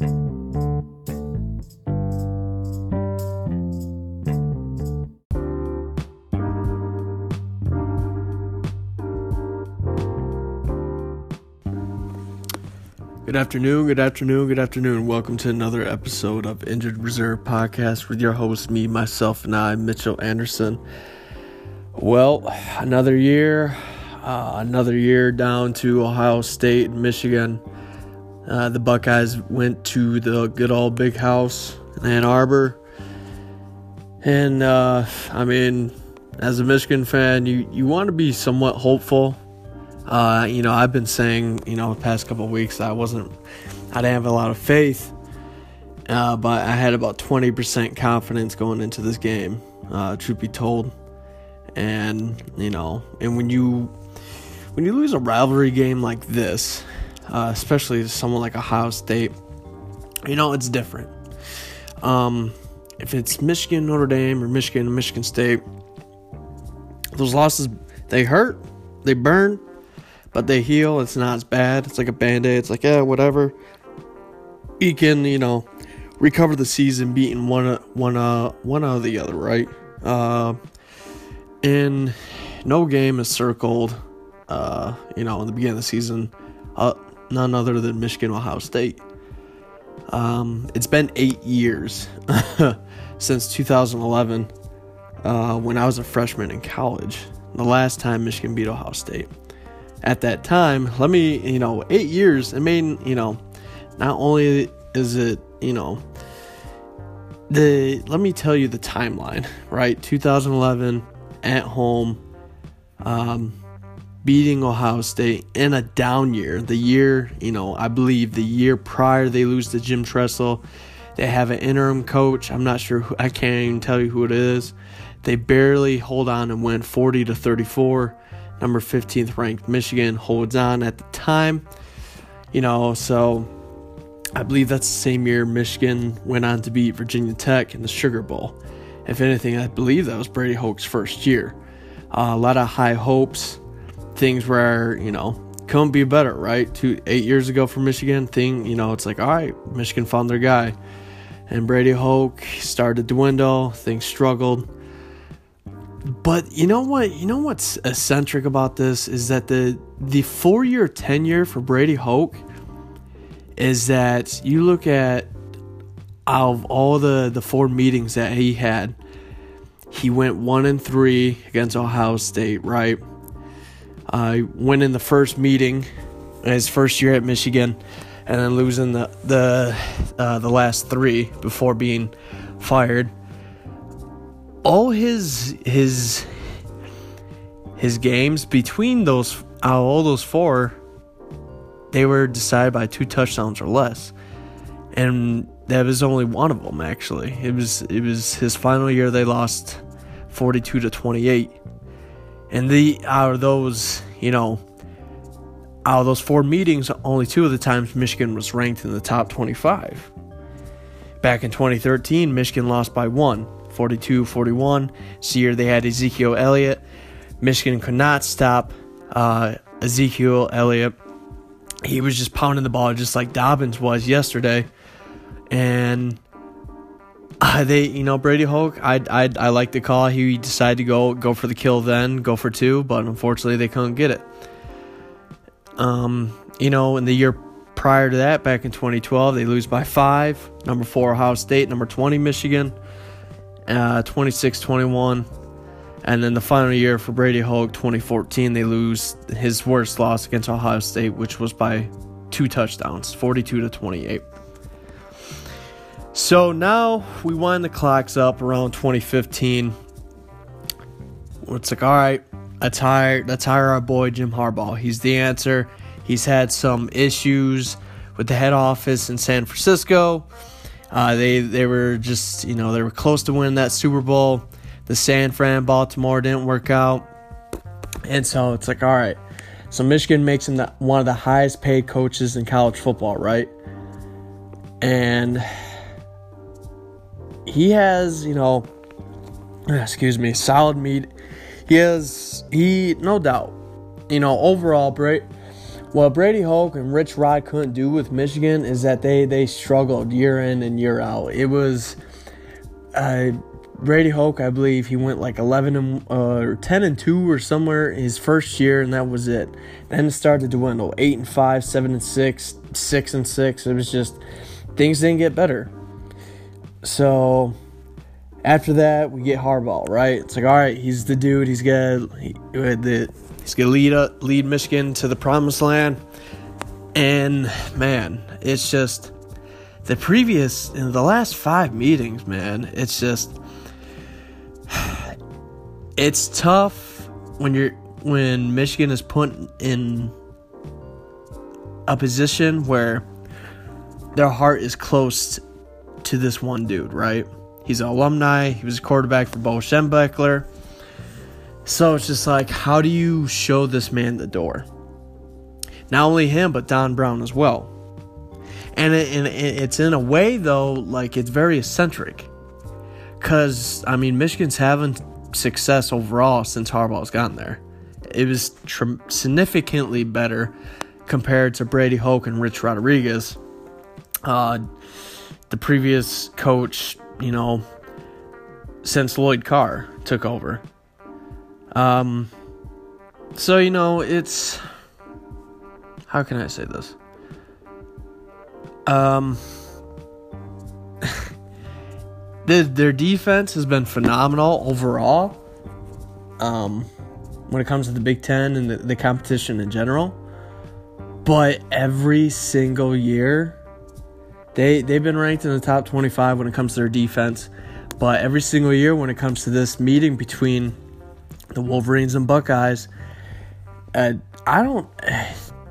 Good afternoon, good afternoon, good afternoon. Welcome to another episode of Injured Reserve Podcast with your host, me, myself, and I, Mitchell Anderson. Well, another year, uh, another year down to Ohio State Michigan. Uh, the Buckeyes went to the good old big house in Ann Arbor. And, uh, I mean, as a Michigan fan, you, you want to be somewhat hopeful uh, you know, I've been saying, you know, the past couple weeks I wasn't, I didn't have a lot of faith, uh, but I had about 20% confidence going into this game, uh, truth be told. And, you know, and when you, when you lose a rivalry game like this, uh, especially someone like Ohio State, you know, it's different. Um, if it's Michigan, Notre Dame, or Michigan, Michigan State, those losses, they hurt, they burn, but they heal. It's not as bad. It's like a band aid. It's like, yeah, whatever. You can, you know, recover the season beating one, one, uh, one out of the other, right? Uh, and no game is circled, uh, you know, in the beginning of the season, uh, none other than Michigan, Ohio State. Um, it's been eight years since 2011 uh, when I was a freshman in college. The last time Michigan beat Ohio State at that time, let me, you know, eight years, it mean, you know, not only is it, you know, the, let me tell you the timeline, right? 2011 at home, um, beating Ohio State in a down year. The year, you know, I believe the year prior they lose to Jim Tressel. They have an interim coach. I'm not sure who, I can't even tell you who it is. They barely hold on and win 40 to 34 number 15th ranked Michigan holds on at the time. You know, so I believe that's the same year Michigan went on to beat Virginia Tech in the Sugar Bowl. If anything, I believe that was Brady Hoke's first year. Uh, a lot of high hopes, things where, you know, couldn't be better, right? Two, eight years ago for Michigan, thing, you know, it's like, all right, Michigan found their guy. And Brady Hoke started to dwindle, things struggled. But you know what? You know what's eccentric about this is that the the four year tenure for Brady Hoke is that you look at out of all the the four meetings that he had, he went one and three against Ohio State. Right, uh, in the first meeting, his first year at Michigan, and then losing the the uh, the last three before being fired. All his his his games between those all those four they were decided by two touchdowns or less. And that was only one of them actually. It was it was his final year. They lost 42 to 28 and the out of those you know out of those four meetings only two of the times michigan was ranked in the top 25 back in 2013 michigan lost by one 42 41. This year they had Ezekiel Elliott. Michigan could not stop uh, Ezekiel Elliott. He was just pounding the ball just like Dobbins was yesterday. And uh, they, you know, Brady Hoke, I, I, I like the call. He decided to go go for the kill then, go for two, but unfortunately they couldn't get it. Um, you know, in the year prior to that, back in 2012, they lose by five. Number four, Ohio State. Number 20, Michigan uh, 26 21. And then the final year for Brady Hoke, 2014, they lose his worst loss against Ohio State, which was by two touchdowns, 42 to 28. So now we wind the clocks up around 2015. It's like, all right, let's hire, let's hire our boy Jim Harbaugh. He's the answer. He's had some issues with the head office in San Francisco. Uh, they they were just you know they were close to winning that Super Bowl. The San Fran Baltimore didn't work out, and so it's like all right. So Michigan makes him the, one of the highest paid coaches in college football, right? And he has you know, excuse me, solid meat. He has he no doubt, you know overall, Brady what Brady Hoke and Rich Rod couldn't do with Michigan is that they they struggled year in and year out. It was uh, Brady Hoke, I believe he went like 11 and uh, or 10 and 2 or somewhere his first year and that was it. Then it started to dwindle. 8 and 5, 7 and 6, 6 and 6. It was just things didn't get better. So after that, we get Harbaugh, right? It's like, all right, he's the dude. He's gonna he, he's gonna lead uh, lead Michigan to the promised land. And man, it's just the previous in the last five meetings, man. It's just it's tough when you're when Michigan is put in a position where their heart is close to this one dude, right? He's an alumni. He was a quarterback for Bo Schembechler. So it's just like, how do you show this man the door? Not only him, but Don Brown as well. And, it, and it's in a way, though, like it's very eccentric. Because, I mean, Michigan's having success overall since Harbaugh's gotten there. It was tr- significantly better compared to Brady Hoke and Rich Rodriguez. Uh, the previous coach, you know, since Lloyd Carr took over. Um, so, you know, it's. How can I say this? Um, the, their defense has been phenomenal overall. Um, when it comes to the Big Ten and the, the competition in general, but every single year, they they've been ranked in the top 25 when it comes to their defense. But every single year, when it comes to this meeting between the Wolverines and Buckeyes, uh, I don't.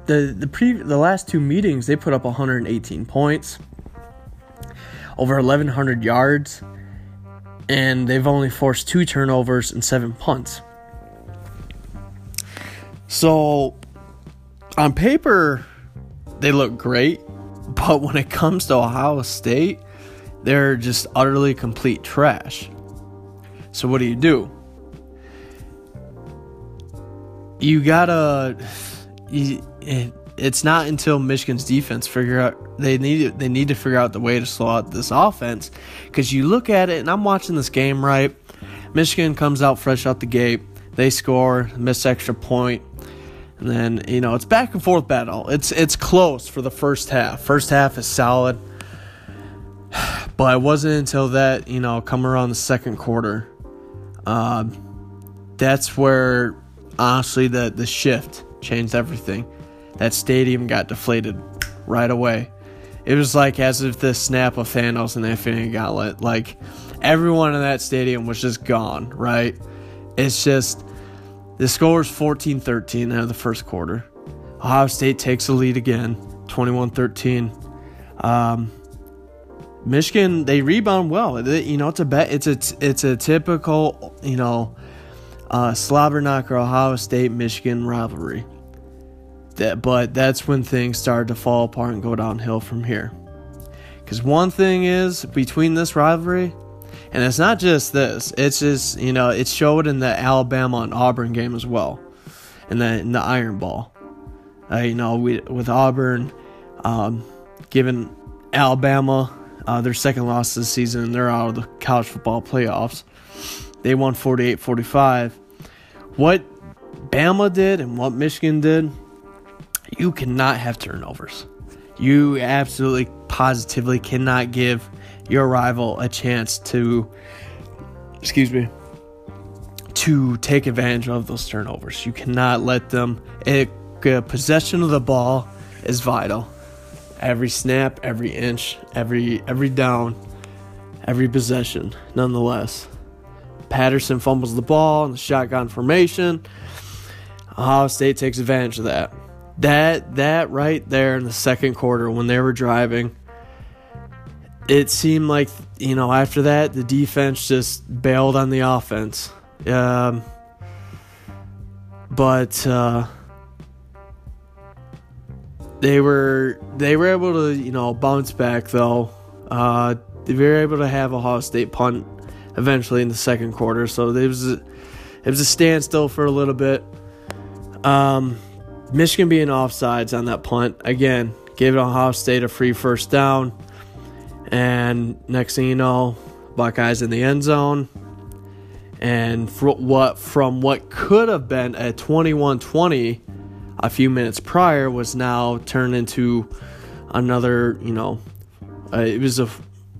The the pre the last two meetings they put up 118 points over 1,100 yards, and they've only forced two turnovers and seven punts. So, on paper, they look great, but when it comes to Ohio State, they're just utterly complete trash. So, what do you do? You gotta. You, it's not until Michigan's defense figure out they need they need to figure out the way to slow out this offense because you look at it and I'm watching this game right. Michigan comes out fresh out the gate, they score, miss extra point, and then you know it's back and forth battle. It's it's close for the first half. First half is solid, but it wasn't until that you know come around the second quarter, uh, that's where honestly the the shift changed everything that stadium got deflated right away. It was like as if the snap of Thanos in the Infinity Gauntlet. Like everyone in that stadium was just gone, right? It's just the score is 14 13 out of the first quarter. Ohio State takes the lead again, 21 13. Um, Michigan they rebound well. You know it's a bet. It's a it's a typical you know uh, slobber knocker Ohio State Michigan rivalry. That, but that's when things started to fall apart and go downhill from here. Because one thing is between this rivalry, and it's not just this, it's just, you know, it showed in the Alabama and Auburn game as well, and then in the Iron Bowl. Uh, you know, we, with Auburn um, giving Alabama uh, their second loss this season, and they're out of the college football playoffs. They won 48 45. What Bama did and what Michigan did you cannot have turnovers. You absolutely positively cannot give your rival a chance to excuse me to take advantage of those turnovers. You cannot let them it, uh, possession of the ball is vital. Every snap, every inch, every every down, every possession, nonetheless. Patterson fumbles the ball in the shotgun formation. Ohio State takes advantage of that. That that right there in the second quarter when they were driving, it seemed like you know after that the defense just bailed on the offense. Um, but uh, they were they were able to you know bounce back though. Uh, they were able to have a Ohio State punt eventually in the second quarter, so it was a, it was a standstill for a little bit. Um, Michigan being offsides on that punt again gave Ohio State a free first down, and next thing you know, Buckeyes in the end zone. And what from what could have been a 21-20 a few minutes prior was now turned into another, you know, uh, it was a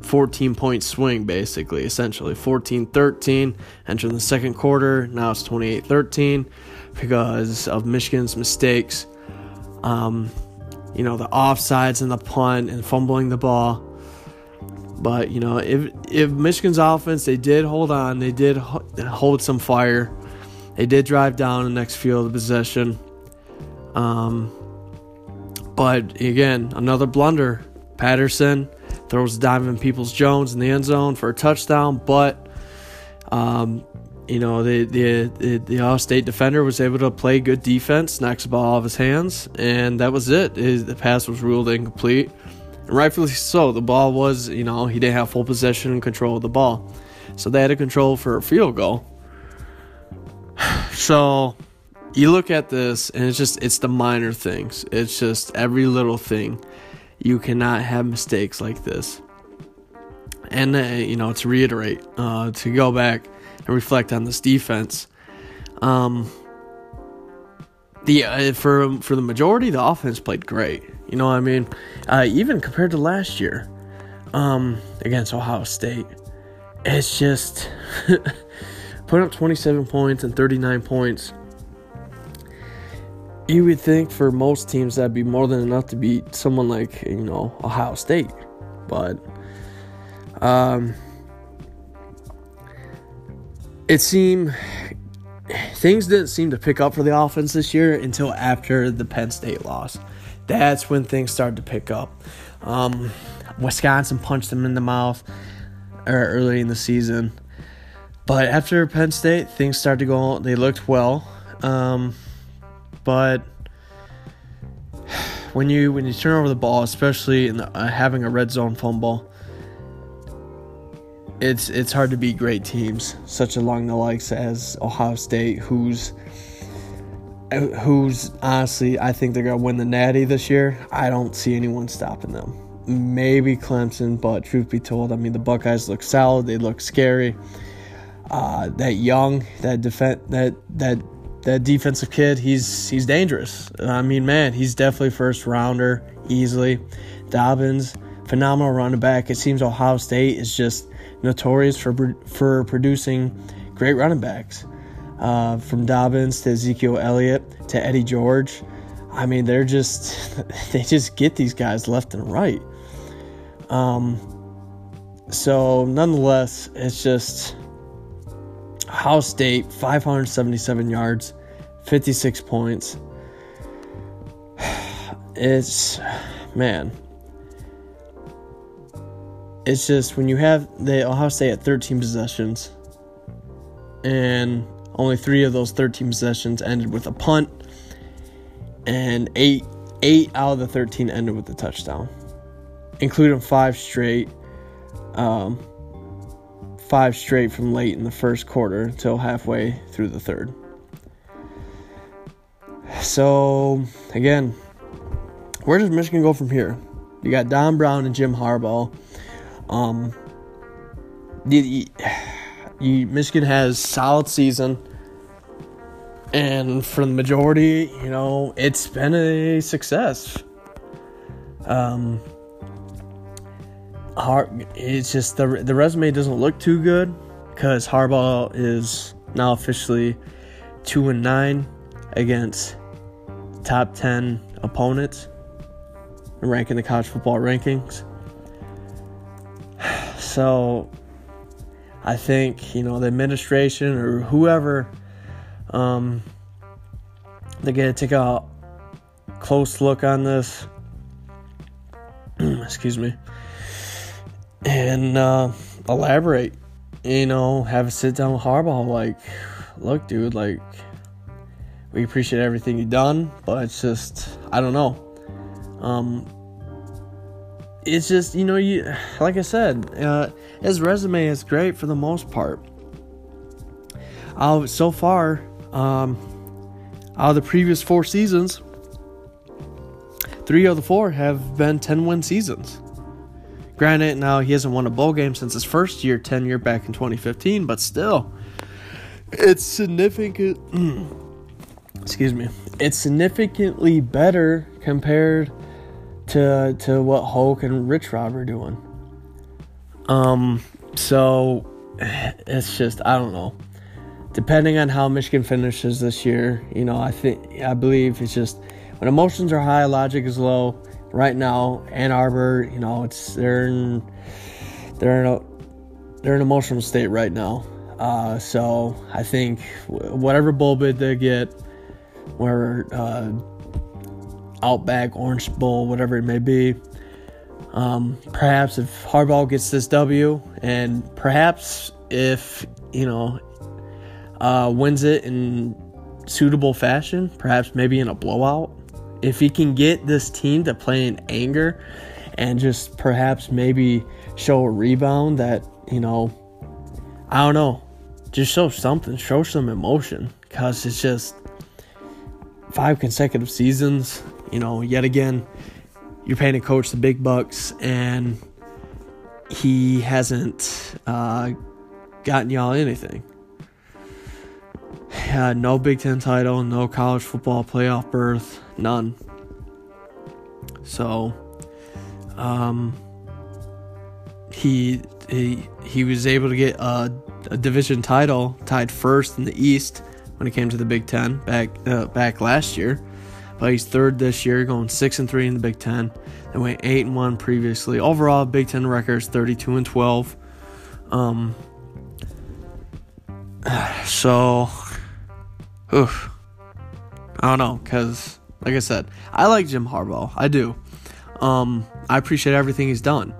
14 point swing basically, essentially 14-13 entering the second quarter. Now it's 28-13 because of Michigan's mistakes. Um, you know, the offsides and the punt and fumbling the ball. But you know, if if Michigan's offense, they did hold on, they did hold some fire, they did drive down the next field of possession. Um, but again, another blunder. Patterson throws Donovan Peoples Jones in the end zone for a touchdown, but um, you know the the the, the Ohio State defender was able to play good defense, knocks the ball off his hands, and that was it. the pass was ruled incomplete rightfully so. The ball was, you know, he didn't have full possession and control of the ball. So they had to control for a field goal. So you look at this and it's just it's the minor things. It's just every little thing. You cannot have mistakes like this. And uh, you know, to reiterate, uh, to go back and reflect on this defense, um, the uh, for for the majority, the offense played great. You know what I mean? Uh, even compared to last year, um, against Ohio State, it's just put up 27 points and 39 points. You would think for most teams that'd be more than enough to beat someone like you know Ohio State, but um, it seemed things didn't seem to pick up for the offense this year until after the Penn State loss. That's when things started to pick up. Um, Wisconsin punched them in the mouth early in the season. But after Penn State, things started to go. They looked well, um, but when you when you turn over the ball, especially in the, uh, having a red zone fumble, it's it's hard to beat great teams, such along the likes as Ohio State, who's who's honestly I think they're gonna win the Natty this year. I don't see anyone stopping them. Maybe Clemson, but truth be told, I mean the Buckeyes look solid. They look scary. Uh, that young, that defense, that that that defensive kid, he's he's dangerous. I mean, man, he's definitely first rounder easily. Dobbins, phenomenal running back. It seems Ohio State is just notorious for for producing great running backs. Uh, from Dobbins to Ezekiel Elliott to Eddie George. I mean, they're just they just get these guys left and right. Um, so nonetheless, it's just Ohio State 577 yards, 56 points. It's man, it's just when you have the Ohio State at 13 possessions, and only three of those 13 possessions ended with a punt, and eight eight out of the 13 ended with a touchdown, including five straight. Um, five straight from late in the first quarter until halfway through the third. So again, where does Michigan go from here? You got Don Brown and Jim Harbaugh um, you, you, Michigan has solid season, and for the majority, you know, it's been a success. Um, hard, it's just the the resume doesn't look too good because Harbaugh is now officially two and nine against top ten opponents, ranking the college football rankings. So I think, you know, the administration or whoever, um, they're going to take a close look on this. Excuse me. And uh, elaborate. You know, have a sit down with Harbaugh. Like, look, dude, like, we appreciate everything you've done, but it's just, I don't know. Um, it's just you know you like I said, uh, his resume is great for the most part. Uh, so far, um, out of the previous four seasons, three of the four have been 10 win seasons. Granted, now he hasn't won a bowl game since his first year, 10 year back in 2015, but still, it's significant. excuse me. It's significantly better compared to to what Hoke and Rich Rod are doing. Um, so it's just I don't know. Depending on how Michigan finishes this year, you know, I think I believe it's just when emotions are high, logic is low right now, Ann Arbor, you know, it's they're in they're in a they're in an emotional state right now. Uh, so I think whatever bowl bid they get, where uh, Outback, Orange Bowl, whatever it may be, um, perhaps if Harbaugh gets this W, and perhaps if you know uh, wins it in suitable fashion, perhaps maybe in a blowout, if he can get this team to play in anger and just perhaps maybe show a rebound that, you know, I don't know, just show something, show some emotion because it's just five consecutive seasons, you know, yet again, you're paying a coach the big bucks and he hasn't uh, gotten y'all anything. Yeah, no Big Ten title, no college football playoff berth, none. So, um, he he he was able to get a, a, division title, tied first in the East when it came to the Big Ten back uh, back last year. But he's third this year, going six and three in the Big Ten. They went eight and one previously. Overall, Big Ten records thirty two and twelve. Um. So, oof. I don't know, cause like I said, I like Jim Harbaugh. I do. Um, I appreciate everything he's done.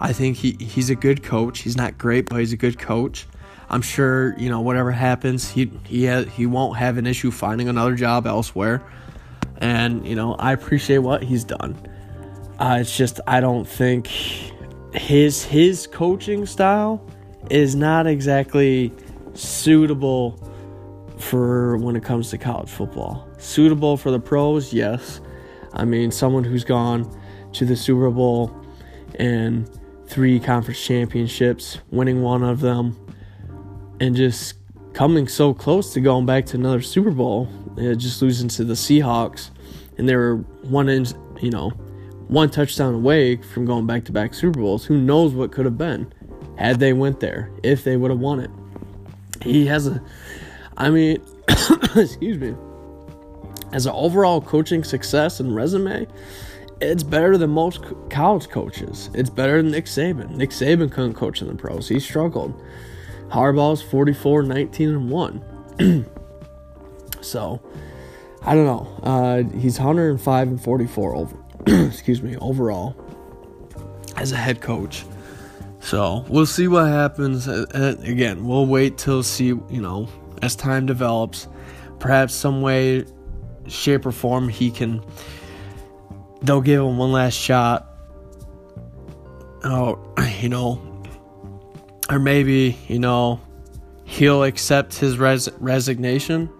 I think he, he's a good coach. He's not great, but he's a good coach. I'm sure you know whatever happens, he he ha- he won't have an issue finding another job elsewhere. And you know I appreciate what he's done. Uh, it's just I don't think his his coaching style is not exactly suitable for when it comes to college football. Suitable for the pros, yes. I mean, someone who's gone to the Super Bowl and three conference championships, winning one of them, and just coming so close to going back to another Super Bowl, uh, just losing to the Seahawks, and they were one in, you know, one touchdown away from going back to back Super Bowls. Who knows what could have been had they went there if they would have won it. He has a, I mean, excuse me as an overall coaching success and resume, it's better than most college coaches. It's better than Nick Saban. Nick Saban couldn't coach in the pros. He struggled. Harbaugh's 44, 19, and 1. so, I don't know. Uh, he's 105 and 44 over, excuse me, overall as a head coach. So, we'll see what happens. Uh, again, we'll wait till see, you know, as time develops. Perhaps some way shape or form he can they'll give him one last shot oh you know or maybe you know he'll accept his res- resignation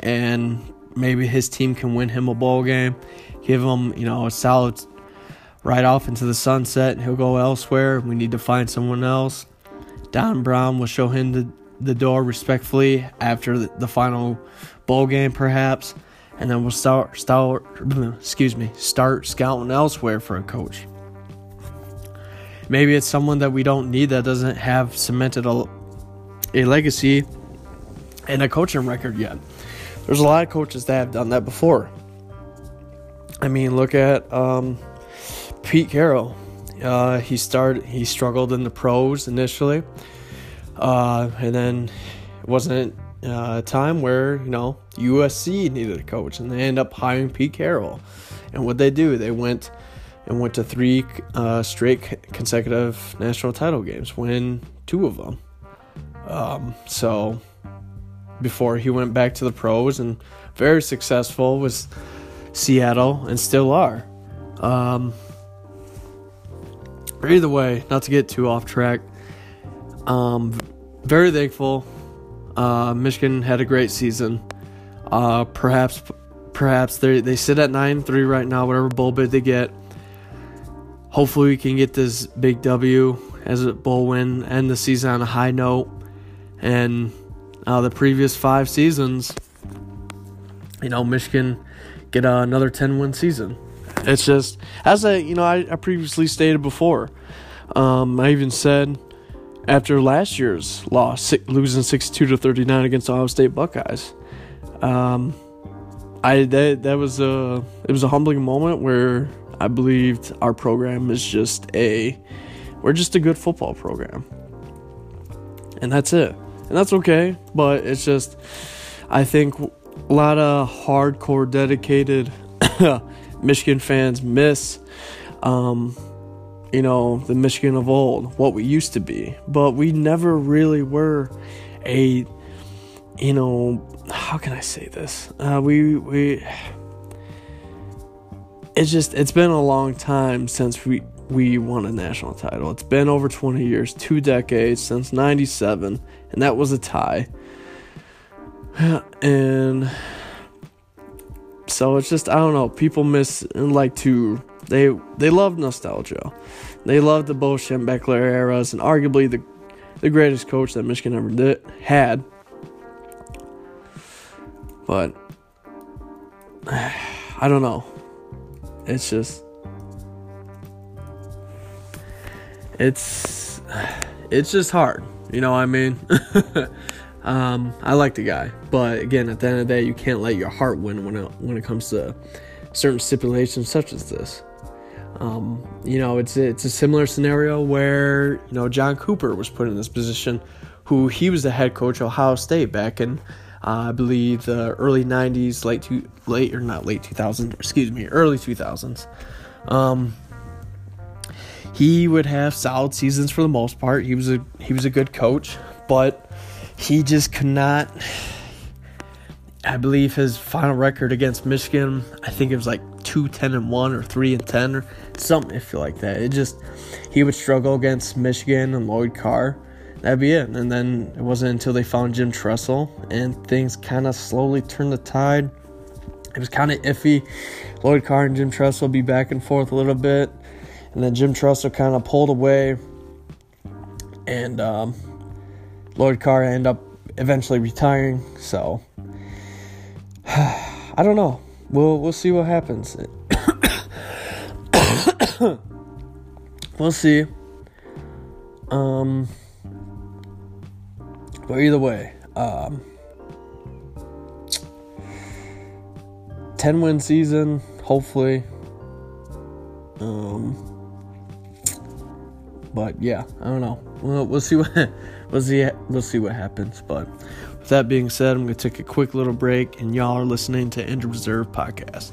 and maybe his team can win him a bowl game give him you know a solid right off into the sunset he'll go elsewhere we need to find someone else don brown will show him the, the door respectfully after the, the final bowl game perhaps and then we'll start start excuse me start scouting elsewhere for a coach. Maybe it's someone that we don't need that doesn't have cemented a, a legacy and a coaching record yet. There's a lot of coaches that have done that before. I mean, look at um, Pete Carroll. Uh, he started. He struggled in the pros initially, uh, and then it wasn't uh, a time where you know USC needed a coach, and they end up hiring Pete Carroll. And what they do, they went and went to three uh, straight consecutive national title games, win two of them. Um, so before he went back to the pros and very successful with Seattle and still are. Um, either way, not to get too off track. Um, very thankful uh, Michigan had a great season. Uh, perhaps perhaps they they sit at nine three right now, whatever bowl bid they get. Hopefully, we can get this big W as a bowl win, end the season on a high note, and uh, the previous five seasons, you know, Michigan get uh, another ten win season. It's just as I you know I, I previously stated before. Um, I even said after last year's loss, losing 62 to 39 against Ohio State Buckeyes. Um, I that that was a it was a humbling moment where I believed our program is just a we're just a good football program. And that's it. And that's okay, but it's just I think a lot of hardcore dedicated Michigan fans miss um, you know, the Michigan of old, what we used to be. But we never really were a, you know, how can I say this? Uh, we we. It's just it's been a long time since we we won a national title. It's been over 20 years, two decades since 97, and that was a tie. And so it's just I don't know, people miss and like to they they love nostalgia. They love the Bo Schembechler eras and arguably the the greatest coach that Michigan ever did had. But I don't know. It's just it's it's just hard. You know what I mean? um, I like the guy, but again, at the end of the day, you can't let your heart win when it, when it comes to certain stipulations such as this. Um, you know, it's it's a similar scenario where you know John Cooper was put in this position, who he was the head coach of Ohio State back in uh, I believe the early '90s, late to late or not late 2000s, excuse me, early 2000s. Um, he would have solid seasons for the most part. He was a he was a good coach, but he just could not. I believe his final record against Michigan, I think it was like two ten and one or three and ten or something. if you like that. It just he would struggle against Michigan and Lloyd Carr. That'd be it. And then it wasn't until they found Jim Tressel and things kind of slowly turned the tide. It was kind of iffy. Lloyd Carr and Jim Tressel be back and forth a little bit, and then Jim Tressel kind of pulled away, and um, Lloyd Carr end up eventually retiring. So I don't know. We'll we'll see what happens. we'll see. Um, but either way, um, ten win season, hopefully. Um, but yeah, I don't know. We'll, we'll see what we'll see we'll see what happens. But with that being said, I'm gonna take a quick little break, and y'all are listening to Injured Reserve podcast.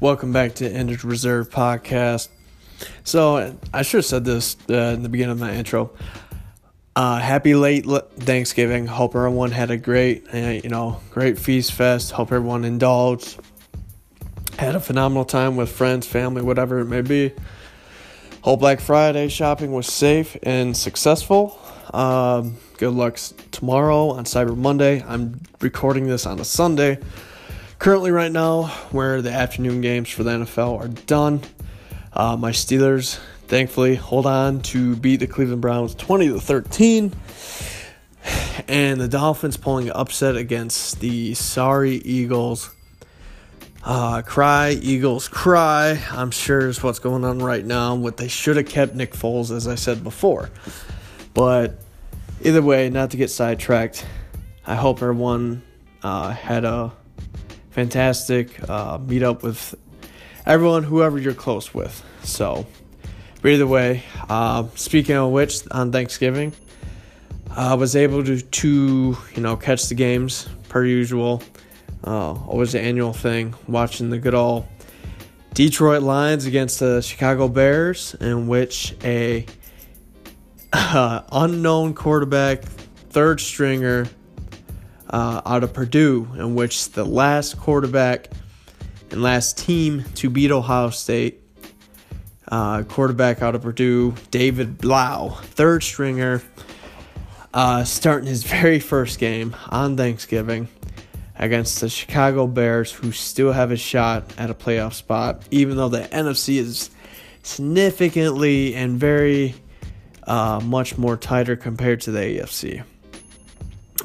Welcome back to Injured Reserve Podcast. So, I should have said this uh, in the beginning of my intro. Uh, happy late Thanksgiving. Hope everyone had a great, uh, you know, great feast fest. Hope everyone indulged. Had a phenomenal time with friends, family, whatever it may be. Hope Black Friday shopping was safe and successful. Um, good luck tomorrow on Cyber Monday. I'm recording this on a Sunday currently right now where the afternoon games for the NFL are done. Uh, my Steelers, thankfully, hold on to beat the Cleveland Browns 20 to 13. And the Dolphins pulling upset against the sorry Eagles. Uh, cry, Eagles, cry. I'm sure is what's going on right now. What they should have kept Nick Foles, as I said before. But either way, not to get sidetracked, I hope everyone uh, had a fantastic. Uh, meet up with everyone, whoever you're close with. So, but either way, uh, speaking of which, on Thanksgiving, I was able to, to you know catch the games per usual. Uh, always the annual thing, watching the good old Detroit Lions against the Chicago Bears, in which a uh, unknown quarterback, third stringer uh, out of Purdue, in which the last quarterback and last team to beat Ohio State, uh, quarterback out of Purdue, David Blough, third stringer, uh, starting his very first game on Thanksgiving against the Chicago Bears, who still have a shot at a playoff spot, even though the NFC is significantly and very uh, much more tighter compared to the AFC.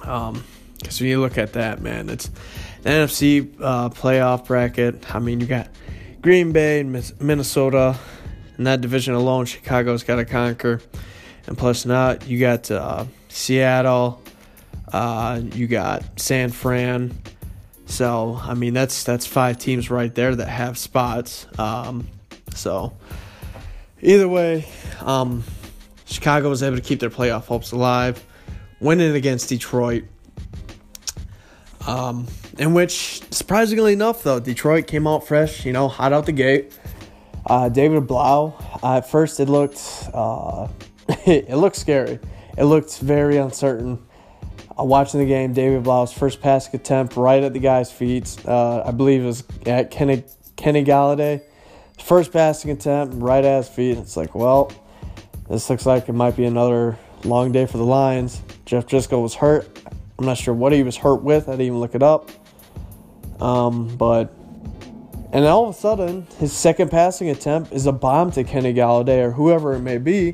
Um, because when you look at that, man, it's the NFC uh, playoff bracket. I mean, you got Green Bay and Minnesota in that division alone. Chicago's got to conquer, and plus, not you got uh, Seattle, uh, you got San Fran. So I mean, that's that's five teams right there that have spots. Um, so either way, um, Chicago was able to keep their playoff hopes alive, winning against Detroit. Um, in which, surprisingly enough, though, Detroit came out fresh, you know, hot out the gate. Uh, David Blough, uh, at first it looked, uh, it looked scary. It looked very uncertain. Uh, watching the game, David Blough's first passing attempt right at the guy's feet. Uh, I believe it was at Kenny, Kenny Golladay. First passing attempt right at his feet. It's like, well, this looks like it might be another long day for the Lions. Jeff Driskel was hurt. I'm not sure what he was hurt with. I didn't even look it up. Um, but and all of a sudden, his second passing attempt is a bomb to Kenny Golladay or whoever it may be.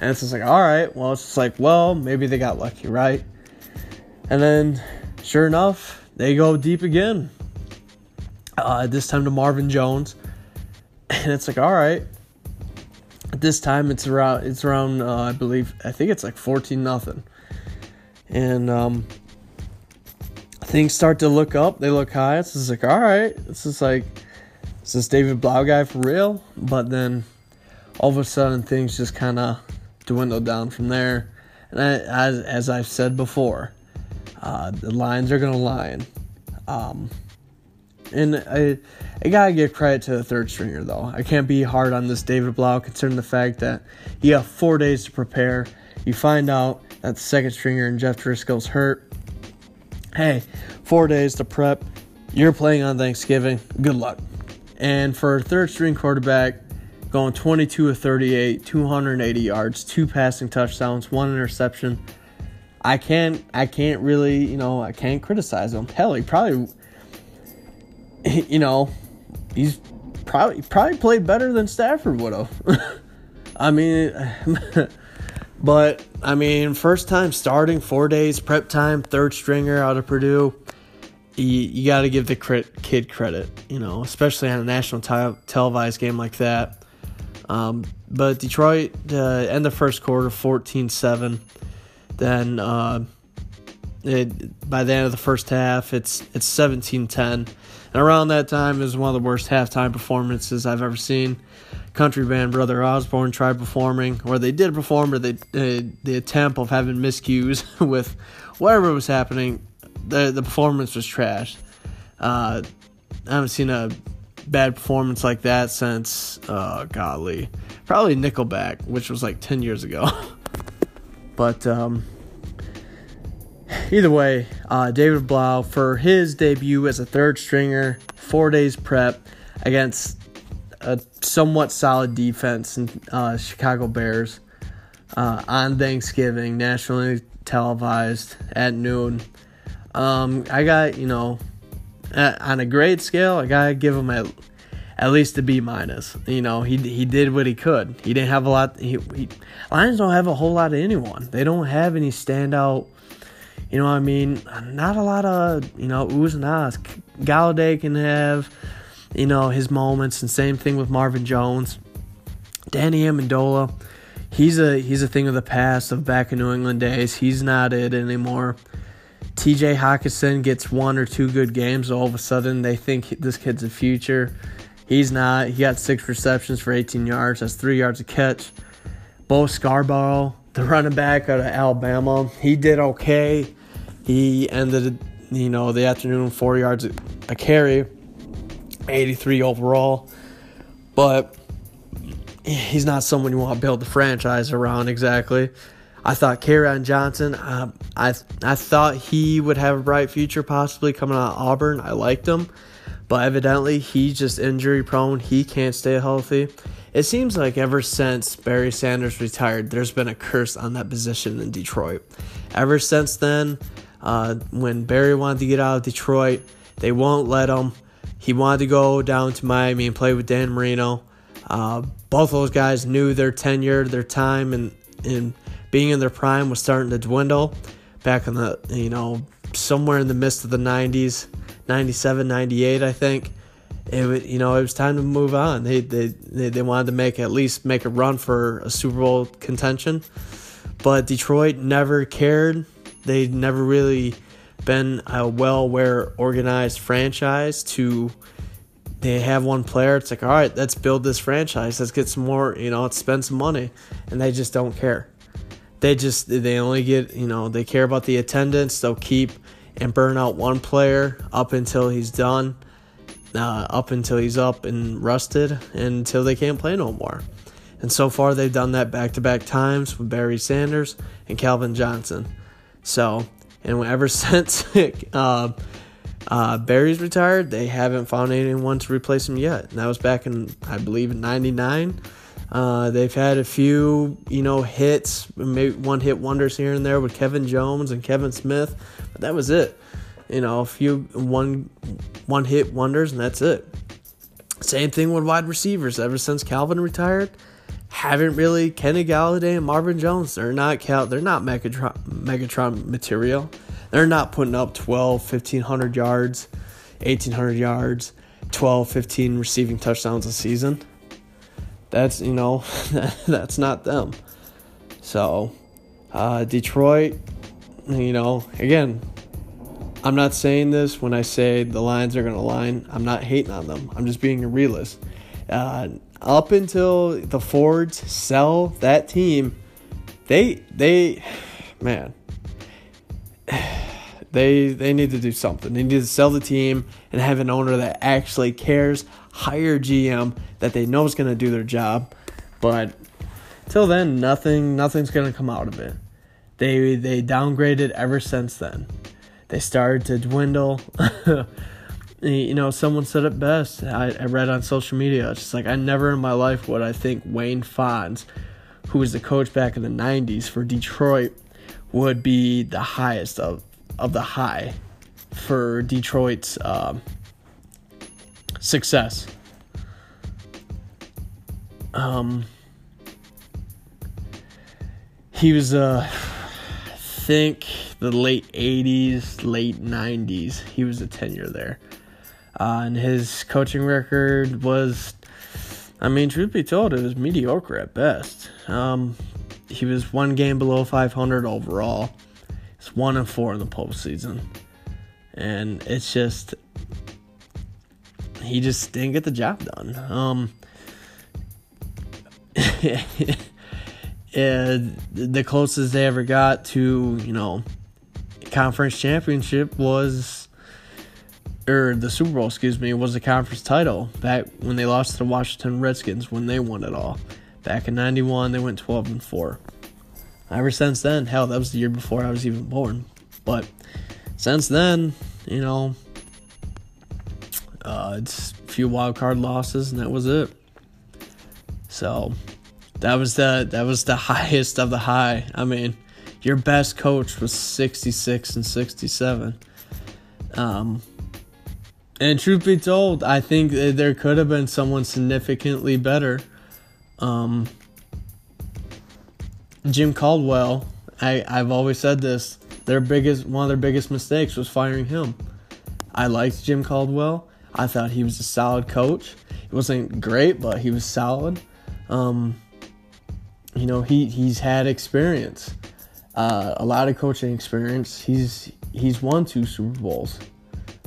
And it's just like, all right, well, it's just like, well, maybe they got lucky, right? And then, sure enough, they go deep again. Uh, this time to Marvin Jones, and it's like, all right, this time it's around it's around uh, I believe I think it's like 14 nothing. And um, things start to look up, they look high. It's just like, all right, this is like is this David Blough guy for real? But then all of a sudden things just kind of dwindle down from there. And I, as as I've said before, uh, the lines are gonna line. Um, and I, I gotta give credit to the third stringer though. I can't be hard on this David Blough considering the fact that you have four days to prepare. You find out that the second stringer and Jeff Driskel's hurt. Hey, four days to prep. You're playing on Thanksgiving. Good luck. And for third string quarterback, going 22 of 38, 280 yards, two passing touchdowns, one interception. I can't I can't really, you know, I can't criticize him. Hell, he probably you know, he's probably probably played better than Stafford would have. I mean, but I mean, first time starting, four days prep time, third stringer out of Purdue. You, you got to give the kid credit, you know, especially on a national te- televised game like that. Um, but Detroit uh, end the first quarter 14 7. Then uh, it, by the end of the first half, it's it's 17 10. And around that time is one of the worst halftime performances I've ever seen. Country band Brother Osborne tried performing, or they did perform, or they, the attempt of having miscues with whatever was happening, the the performance was trash. Uh, I haven't seen a bad performance like that since, uh, golly, probably Nickelback, which was like 10 years ago. but um, Either way, uh, David Blough for his debut as a third stringer, four days prep against a somewhat solid defense in uh, Chicago Bears uh, on Thanksgiving, nationally televised at noon. Um, I got you know on a grade scale, I gotta give him at at least a B minus. You know, he he did what he could. He didn't have a lot. He, he, Lions don't have a whole lot of anyone. They don't have any standout you know I mean? Not a lot of, you know, oohs and ahs. Golladay can have, you know, his moments, and same thing with Marvin Jones. Danny Amendola, he's a he's a thing of the past of back in New England days. He's not it anymore. TJ Hockenson gets one or two good games, all of a sudden they think this kid's a future. He's not. He got six receptions for 18 yards. That's three yards a catch. Bo Scarborough, the running back out of Alabama, he did okay. He ended, you know, the afternoon four yards a carry, 83 overall. But he's not someone you want to build the franchise around exactly. I thought Kerryon Johnson, uh, I I thought he would have a bright future possibly coming out of Auburn. I liked him, but evidently he's just injury prone. He can't stay healthy. It seems like ever since Barry Sanders retired, there's been a curse on that position in Detroit. Ever since then, uh, when Barry wanted to get out of Detroit, they won't let him. He wanted to go down to Miami and play with Dan Marino. Uh, both those guys knew their tenure, their time, and, and being in their prime was starting to dwindle back in the, you know, somewhere in the midst of the 90s, 97, 98, I think. It you know, it was time to move on. They, they, they, they wanted to make at least make a run for a Super Bowl contention. But Detroit never cared. They never really been a well aware organized franchise to they have one player it's like all right let's build this franchise. Let's get some more you know let's spend some money. And they just don't care. They just they only get you know they care about the attendance. They'll keep and burn out one player up until he's done uh, up until he's up and rusted until they can't play no more. And so far they've done that back-to-back times with barry sanders and calvin johnson. So and ever since uh, uh, Barry's retired, they haven't found anyone to replace him yet. And that was back in, I believe, in '99. Uh, they've had a few, you know, hits, maybe one hit wonders here and there with Kevin Jones and Kevin Smith, but that was it. You know, a few one one hit wonders, and that's it. Same thing with wide receivers. Ever since Calvin retired, haven't really Kenny Golladay and Marvin Jones. They're not Cal. They're not Megatron, Megatron material. They're not putting up 12, 1500 yards, 1800 yards, 12, 15 receiving touchdowns a season. That's you know, that's not them. So, uh, Detroit, you know, again, I'm not saying this when I say the Lions are going to line. I'm not hating on them. I'm just being a realist. Uh, up until the Fords sell that team, they they man, they they need to do something. They need to sell the team and have an owner that actually cares. Hire GM that they know is going to do their job, but till then, nothing nothing's going to come out of it. They they downgraded ever since then. They started to dwindle. you know, someone said it best. I, I read on social media. It's just like I never in my life would I think Wayne Fontes, who was the coach back in the '90s for Detroit, would be the highest of of the high for Detroit's um, success. Um, he was, uh, I think, the late '80s, late '90s. He was a tenure there. Uh, and his coaching record was, I mean, truth be told, it was mediocre at best. Um, he was one game below 500 overall. It's one and four in the postseason, and it's just he just didn't get the job done. Um, the closest they ever got to you know conference championship was or the Super Bowl, excuse me, was the conference title back when they lost to the Washington Redskins when they won it all. Back in 91, they went 12 and 4. Ever since then, hell, that was the year before I was even born. But since then, you know, uh, it's a few wild card losses, and that was it. So that was the that was the highest of the high. I mean, your best coach was 66 and 67. Um, and truth be told, I think there could have been someone significantly better. Um, Jim Caldwell, I, I've always said this. Their biggest one of their biggest mistakes was firing him. I liked Jim Caldwell. I thought he was a solid coach. He wasn't great, but he was solid. Um, you know, he he's had experience, uh, a lot of coaching experience. He's he's won two Super Bowls,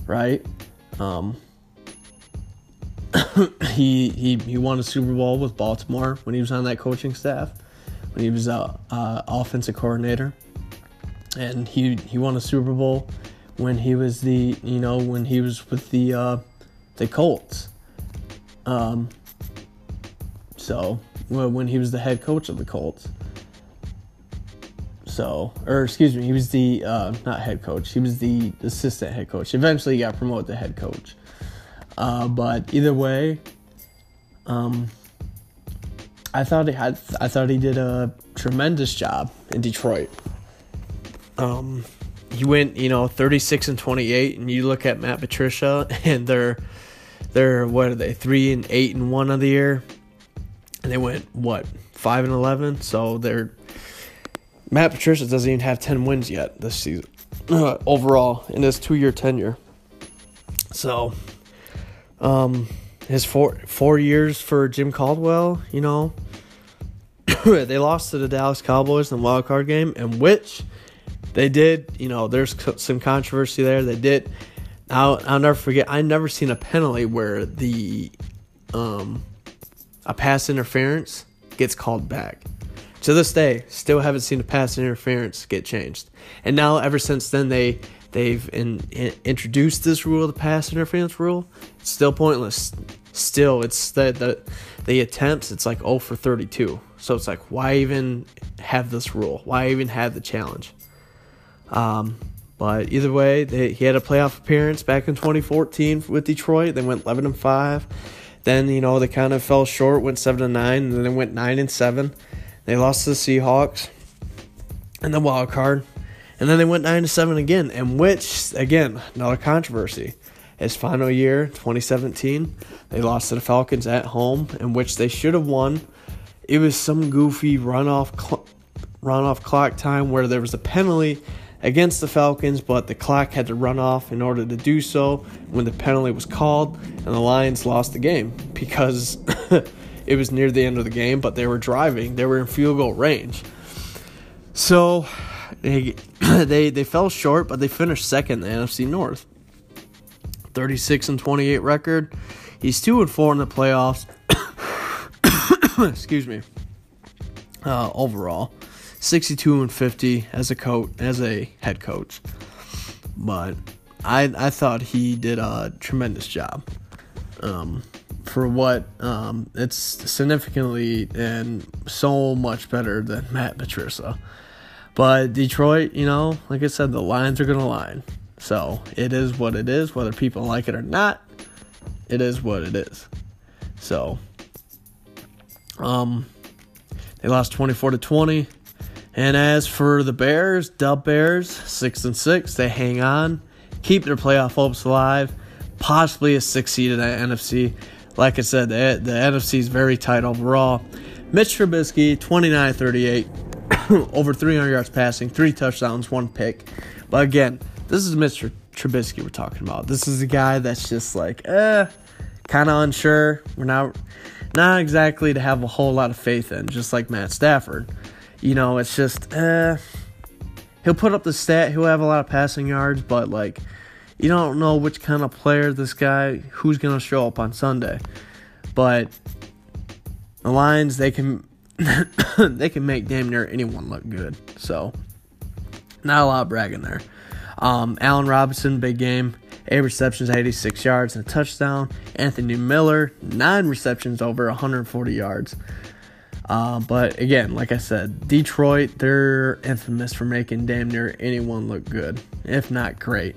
right? Um, he he he won a Super Bowl with Baltimore when he was on that coaching staff, when he was a uh, offensive coordinator, and he he won a Super Bowl when he was the you know when he was with the uh, the Colts. Um, so when he was the head coach of the Colts. So, or excuse me, he was the uh, not head coach. He was the assistant head coach. Eventually, he got promoted to head coach. Uh, but either way, um, I thought he had. I thought he did a tremendous job in Detroit. Um, he went, you know, 36 and 28, and you look at Matt Patricia, and they're they're what are they three and eight and one of the year, and they went what five and 11. So they're Matt Patricia doesn't even have 10 wins yet this season overall in his two year tenure. So, um, his four four years for Jim Caldwell, you know, they lost to the Dallas Cowboys in the wild card game, and which they did. You know, there's some controversy there. They did. I'll, I'll never forget. I never seen a penalty where the um, a pass interference gets called back. To this day, still haven't seen a pass interference get changed. And now, ever since then, they they've in, in, introduced this rule, the pass interference rule. It's still pointless. Still, it's the, the the attempts. It's like 0 for 32. So it's like, why even have this rule? Why even have the challenge? Um, but either way, they, he had a playoff appearance back in 2014 with Detroit. They went 11 and five. Then you know they kind of fell short, went seven and nine, and then they went nine and seven. They lost to the Seahawks in the wild card, and then they went nine to seven again. And which again, another controversy. His final year, 2017, they lost to the Falcons at home, in which they should have won. It was some goofy runoff cl- runoff clock time where there was a penalty against the Falcons, but the clock had to run off in order to do so when the penalty was called, and the Lions lost the game because it was near the end of the game, but they were driving, they were in field goal range. So they they they fell short, but they finished second in the NFC North. 36 and 28 record. He's 2 and 4 in the playoffs. Excuse me. Uh, overall, 62 and 50 as a coach, as a head coach. But I I thought he did a tremendous job. Um, for what um, it's significantly and so much better than Matt Patricia. But Detroit, you know, like I said, the lines are gonna line. So it is what it is, whether people like it or not. It is what it is. So, um, they lost 24 to 20. And as for the Bears, Dub Bears, six and six, they hang on, keep their playoff hopes alive, possibly a six seed in the NFC. Like I said, the, the NFC is very tight overall. Mitch Trubisky, 29 38, over 300 yards passing, three touchdowns, one pick. But again, this is Mr. Trubisky we're talking about. This is a guy that's just like, eh, kind of unsure. We're not, not exactly to have a whole lot of faith in, just like Matt Stafford. You know, it's just, eh, he'll put up the stat, he'll have a lot of passing yards, but like, you don't know which kind of player this guy who's going to show up on Sunday. But the Lions they can they can make damn near anyone look good. So not a lot of bragging there. Um, Allen Robinson, big game. Eight receptions, 86 yards, and a touchdown. Anthony Miller, nine receptions, over 140 yards. Uh, but again, like I said, Detroit, they're infamous for making damn near anyone look good, if not great.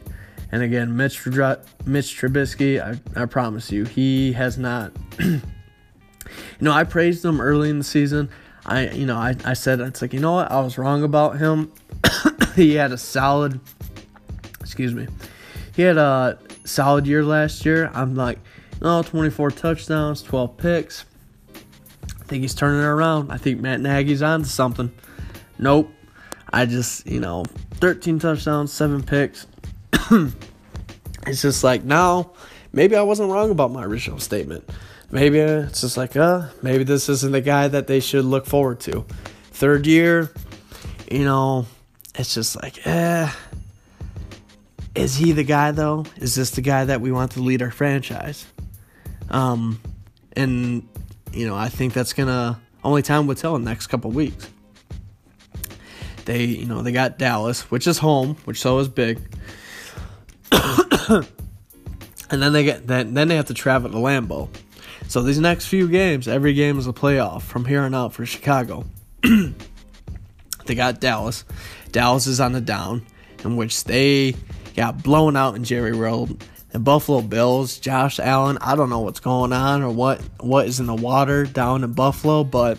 And again, Mitch, Mitch Trubisky, I, I promise you, he has not. you know, I praised him early in the season. I, you know, I, I said it's like you know what I was wrong about him. he had a solid, excuse me, he had a solid year last year. I'm like, no, 24 touchdowns, 12 picks. I think he's turning it around. I think Matt Nagy's on to something. Nope. I just, you know, 13 touchdowns, seven picks. it's just like now, maybe I wasn't wrong about my original statement. Maybe it's just like, uh, maybe this isn't the guy that they should look forward to. Third year, you know, it's just like, eh. Is he the guy though? Is this the guy that we want to lead our franchise? Um, and you know, I think that's gonna only time will tell in the next couple weeks. They, you know, they got Dallas, which is home, which so is big. and then they get then then they have to travel to Lambeau. So these next few games, every game is a playoff from here on out for Chicago. they got Dallas. Dallas is on the down, in which they got blown out in Jerry World. The Buffalo Bills, Josh Allen, I don't know what's going on or what what is in the water down in Buffalo, but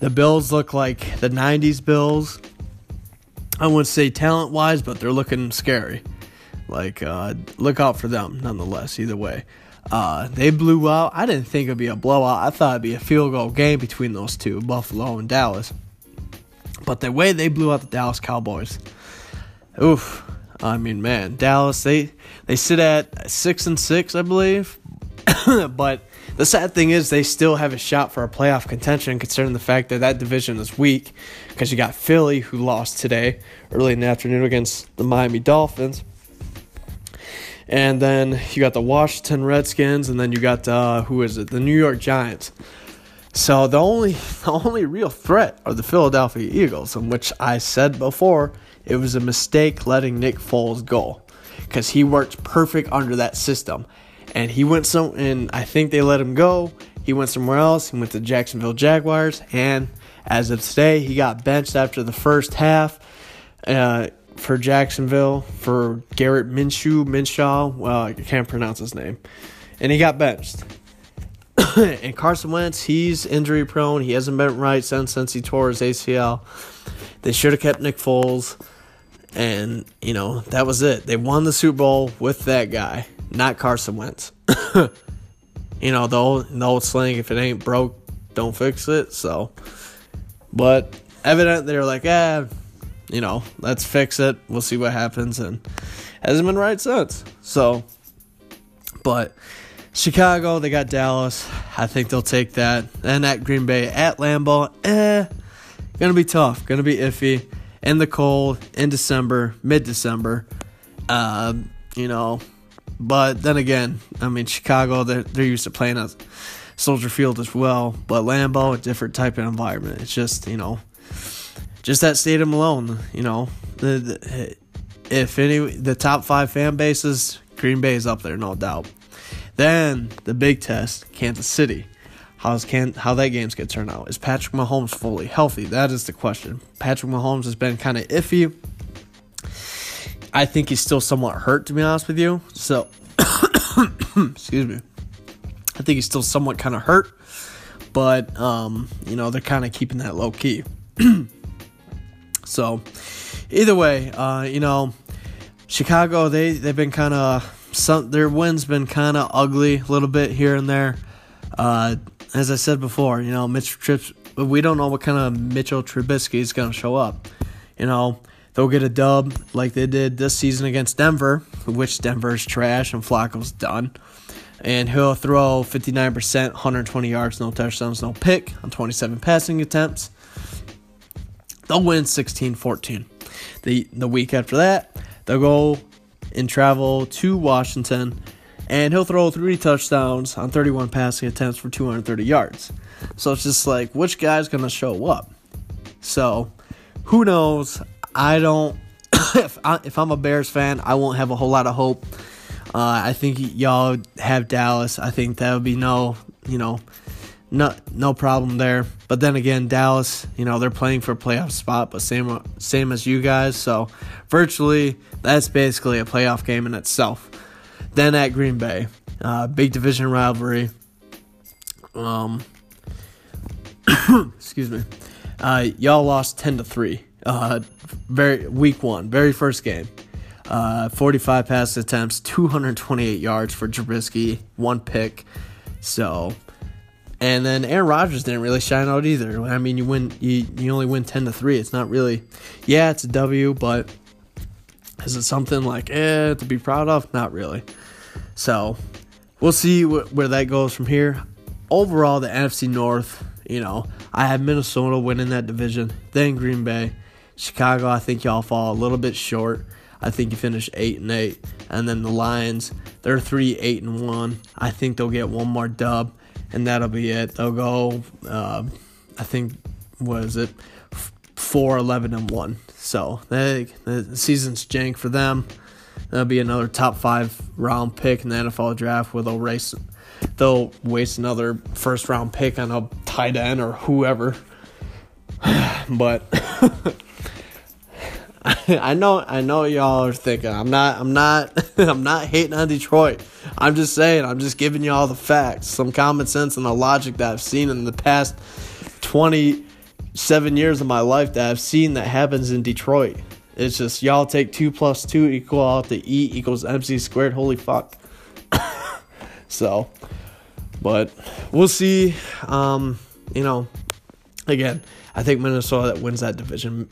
the Bills look like the 90s Bills. I wouldn't say talent wise, but they're looking scary. Like, uh, look out for them nonetheless, either way. Uh, they blew out. I didn't think it'd be a blowout. I thought it'd be a field goal game between those two, Buffalo and Dallas. But the way they blew out the Dallas Cowboys, oof. I mean, man, Dallas they they sit at six and six, I believe. but the sad thing is, they still have a shot for a playoff contention, considering the fact that that division is weak. Because you got Philly, who lost today early in the afternoon against the Miami Dolphins. And then you got the Washington Redskins, and then you got uh, who is it? The New York Giants. So the only the only real threat are the Philadelphia Eagles, in which I said before it was a mistake letting Nick Foles go, because he worked perfect under that system, and he went some and I think they let him go. He went somewhere else. He went to Jacksonville Jaguars, and as of today, he got benched after the first half. Uh, for Jacksonville for Garrett Minshew, Minshaw. Well, I can't pronounce his name. And he got benched. and Carson Wentz, he's injury prone. He hasn't been right since since he tore his ACL. They should have kept Nick Foles. And, you know, that was it. They won the Super Bowl with that guy, not Carson Wentz. you know, the old, the old slang, if it ain't broke, don't fix it. So, but evident they were like, ah, you know, let's fix it. We'll see what happens. And hasn't been right since. So, but Chicago, they got Dallas. I think they'll take that. And at Green Bay, at Lambeau, eh, gonna be tough. Gonna be iffy. In the cold, in December, mid December. Um, you know, but then again, I mean, Chicago, they're, they're used to playing at Soldier Field as well. But Lambeau, a different type of environment. It's just, you know, just that stadium alone, you know, the, the, if any the top five fan bases, Green Bay is up there, no doubt. Then the big test, Kansas City. How's can how that game's gonna turn out? Is Patrick Mahomes fully healthy? That is the question. Patrick Mahomes has been kind of iffy. I think he's still somewhat hurt, to be honest with you. So, excuse me. I think he's still somewhat kind of hurt, but um, you know they're kind of keeping that low key. So, either way, uh, you know, Chicago they they've been kind of some their wins been kind of ugly a little bit here and there. Uh, as I said before, you know, Mitch Trips we don't know what kind of Mitchell Trubisky is going to show up. You know, they'll get a dub like they did this season against Denver, which Denver's trash and Flacco's done. And he'll throw 59%, 120 yards, no touchdowns, no pick on 27 passing attempts. They'll win 16-14. The the week after that, they'll go and travel to Washington and he'll throw three touchdowns on 31 passing attempts for 230 yards. So it's just like which guy's going to show up. So, who knows? I don't if I, if I'm a Bears fan, I won't have a whole lot of hope. Uh, I think y'all have Dallas. I think that would be no, you know, no no problem there. But then again, Dallas, you know, they're playing for a playoff spot, but same same as you guys. So virtually, that's basically a playoff game in itself. Then at Green Bay, uh, big division rivalry. Um, excuse me, uh, y'all lost ten to three. Uh, very week one, very first game. Uh, 45 pass attempts, 228 yards for Trubisky, one pick. So and then Aaron Rodgers didn't really shine out either. I mean, you win, you, you only win ten to three. It's not really, yeah, it's a W, but is it something like eh to be proud of? Not really. So we'll see wh- where that goes from here. Overall, the NFC North, you know, I have Minnesota winning that division, then Green Bay, Chicago. I think y'all fall a little bit short. I think you finish eight and eight, and then the Lions, they're three eight and one. I think they'll get one more dub and that'll be it. They'll go, uh, I think, was it, four eleven and one. So they, the season's jank for them. That'll be another top five round pick in the NFL draft where they'll race they'll waste another first round pick on a tight end or whoever. but I know I know y'all are thinking I'm not I'm not I'm not hating on Detroit. I'm just saying I'm just giving y'all the facts, some common sense and the logic that I've seen in the past 27 years of my life that I've seen that happens in Detroit. It's just y'all take two plus two equal out to E equals MC squared. Holy fuck. so, but we'll see. Um, you know, again, I think Minnesota that wins that division.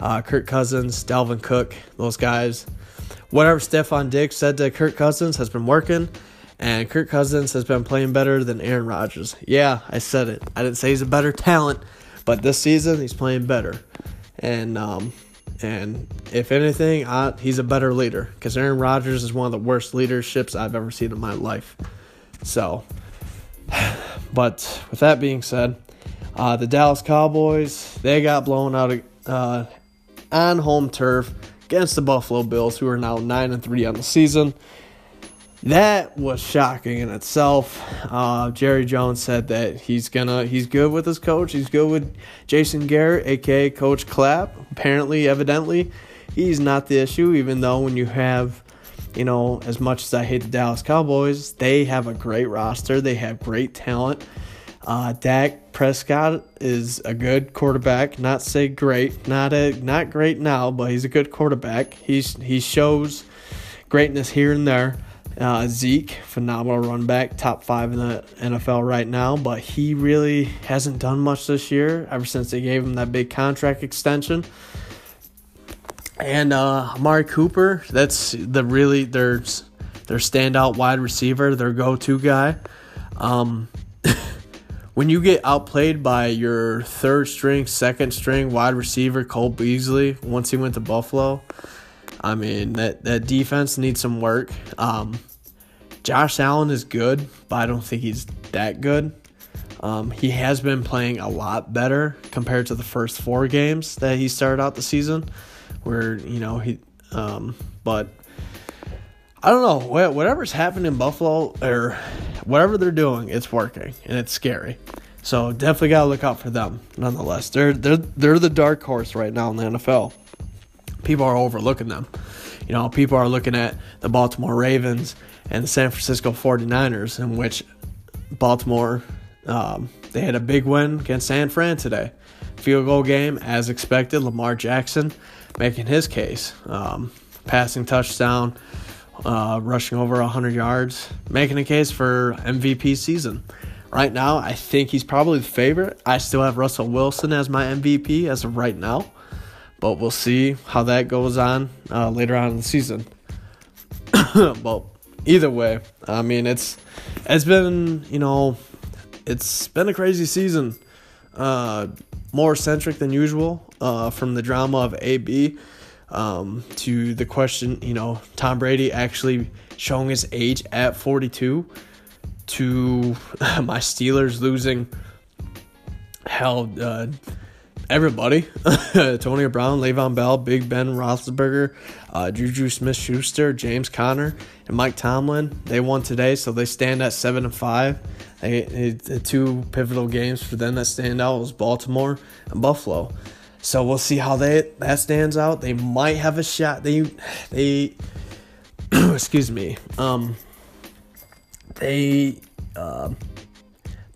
Uh, Kirk Cousins, Dalvin Cook, those guys. Whatever Stefon Diggs said to Kirk Cousins has been working, and Kirk Cousins has been playing better than Aaron Rodgers. Yeah, I said it. I didn't say he's a better talent, but this season he's playing better. And um, and if anything, I, he's a better leader because Aaron Rodgers is one of the worst leaderships I've ever seen in my life. So, but with that being said, uh, the Dallas Cowboys they got blown out uh, on home turf against the Buffalo Bills, who are now nine and three on the season. That was shocking in itself. Uh, Jerry Jones said that he's gonna he's good with his coach. He's good with Jason Garrett, aka Coach Clapp. Apparently, evidently, he's not the issue. Even though when you have, you know, as much as I hate the Dallas Cowboys, they have a great roster. They have great talent. Uh, Dak Prescott is a good quarterback. Not say great, not a not great now, but he's a good quarterback. He's he shows greatness here and there. Uh, Zeke, phenomenal run back, top five in the NFL right now, but he really hasn't done much this year ever since they gave him that big contract extension. And uh, Amari Cooper, that's the really their their standout wide receiver, their go-to guy. Um, when you get outplayed by your third string, second string wide receiver Cole Beasley once he went to Buffalo, I mean that that defense needs some work. Um, Josh Allen is good, but I don't think he's that good. Um, he has been playing a lot better compared to the first four games that he started out the season, where you know he. Um, but I don't know whatever's happening in Buffalo or whatever they're doing, it's working and it's scary. So definitely gotta look out for them. Nonetheless, they're they're they're the dark horse right now in the NFL. People are overlooking them. You know, people are looking at the Baltimore Ravens and the San Francisco 49ers, in which Baltimore um, they had a big win against San Fran today. Field goal game, as expected. Lamar Jackson making his case, um, passing touchdown, uh, rushing over 100 yards, making a case for MVP season. Right now, I think he's probably the favorite. I still have Russell Wilson as my MVP as of right now, but we'll see how that goes on uh, later on in the season. but either way, I mean it's it's been you know it's been a crazy season, uh, more centric than usual uh, from the drama of AB um, to the question you know Tom Brady actually showing his age at 42 to my Steelers losing hell uh, everybody Antonio Brown, Le'Veon Bell, Big Ben Roethlisberger, uh, Juju Smith Schuster, James Conner, and Mike Tomlin. They won today, so they stand at 7 and 5. They, the two pivotal games for them that stand out was Baltimore and Buffalo. So we'll see how they that stands out. They might have a shot. They they excuse me. Um they uh,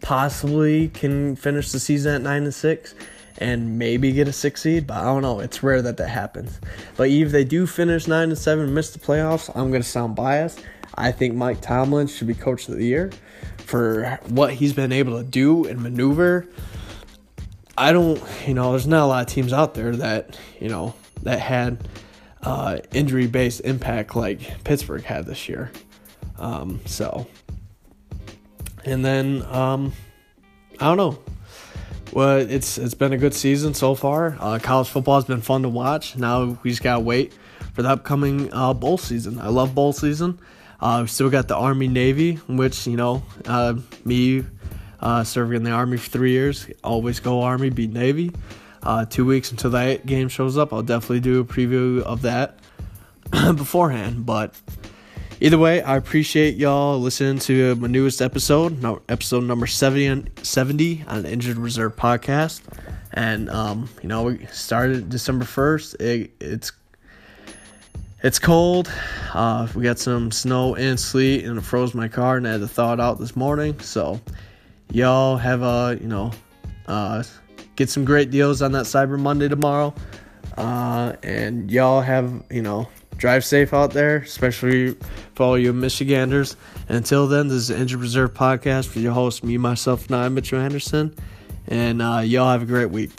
possibly can finish the season at 9 and 6 and maybe get a six seed, but I don't know. It's rare that that happens. But if they do finish nine and seven, miss the playoffs, I'm gonna sound biased. I think Mike Tomlin should be coach of the year for what he's been able to do and maneuver. I don't, you know, there's not a lot of teams out there that you know that had uh, injury based impact like Pittsburgh had this year. Um, so, and then um, I don't know. Well, it's it's been a good season so far. Uh, college football has been fun to watch. Now we just gotta wait for the upcoming uh, bowl season. I love bowl season. Uh, we still got the Army Navy, which you know uh, me uh, serving in the Army for three years. Always go Army, beat Navy. Uh, two weeks until that game shows up, I'll definitely do a preview of that. beforehand. But either way, I appreciate y'all listening to my newest episode, episode number 70, 70 on the Injured Reserve podcast. And um, you know, we started December first. It, it's it's cold. Uh, we got some snow and sleet, and it froze my car, and I had to thaw it out this morning. So, y'all have a you know, uh, get some great deals on that Cyber Monday tomorrow. Uh, and y'all have you know, drive safe out there, especially for all you Michiganders. And until then, this is the Injured Reserve podcast for your host, me, myself, and I, Mitchell Anderson. And uh, y'all have a great week.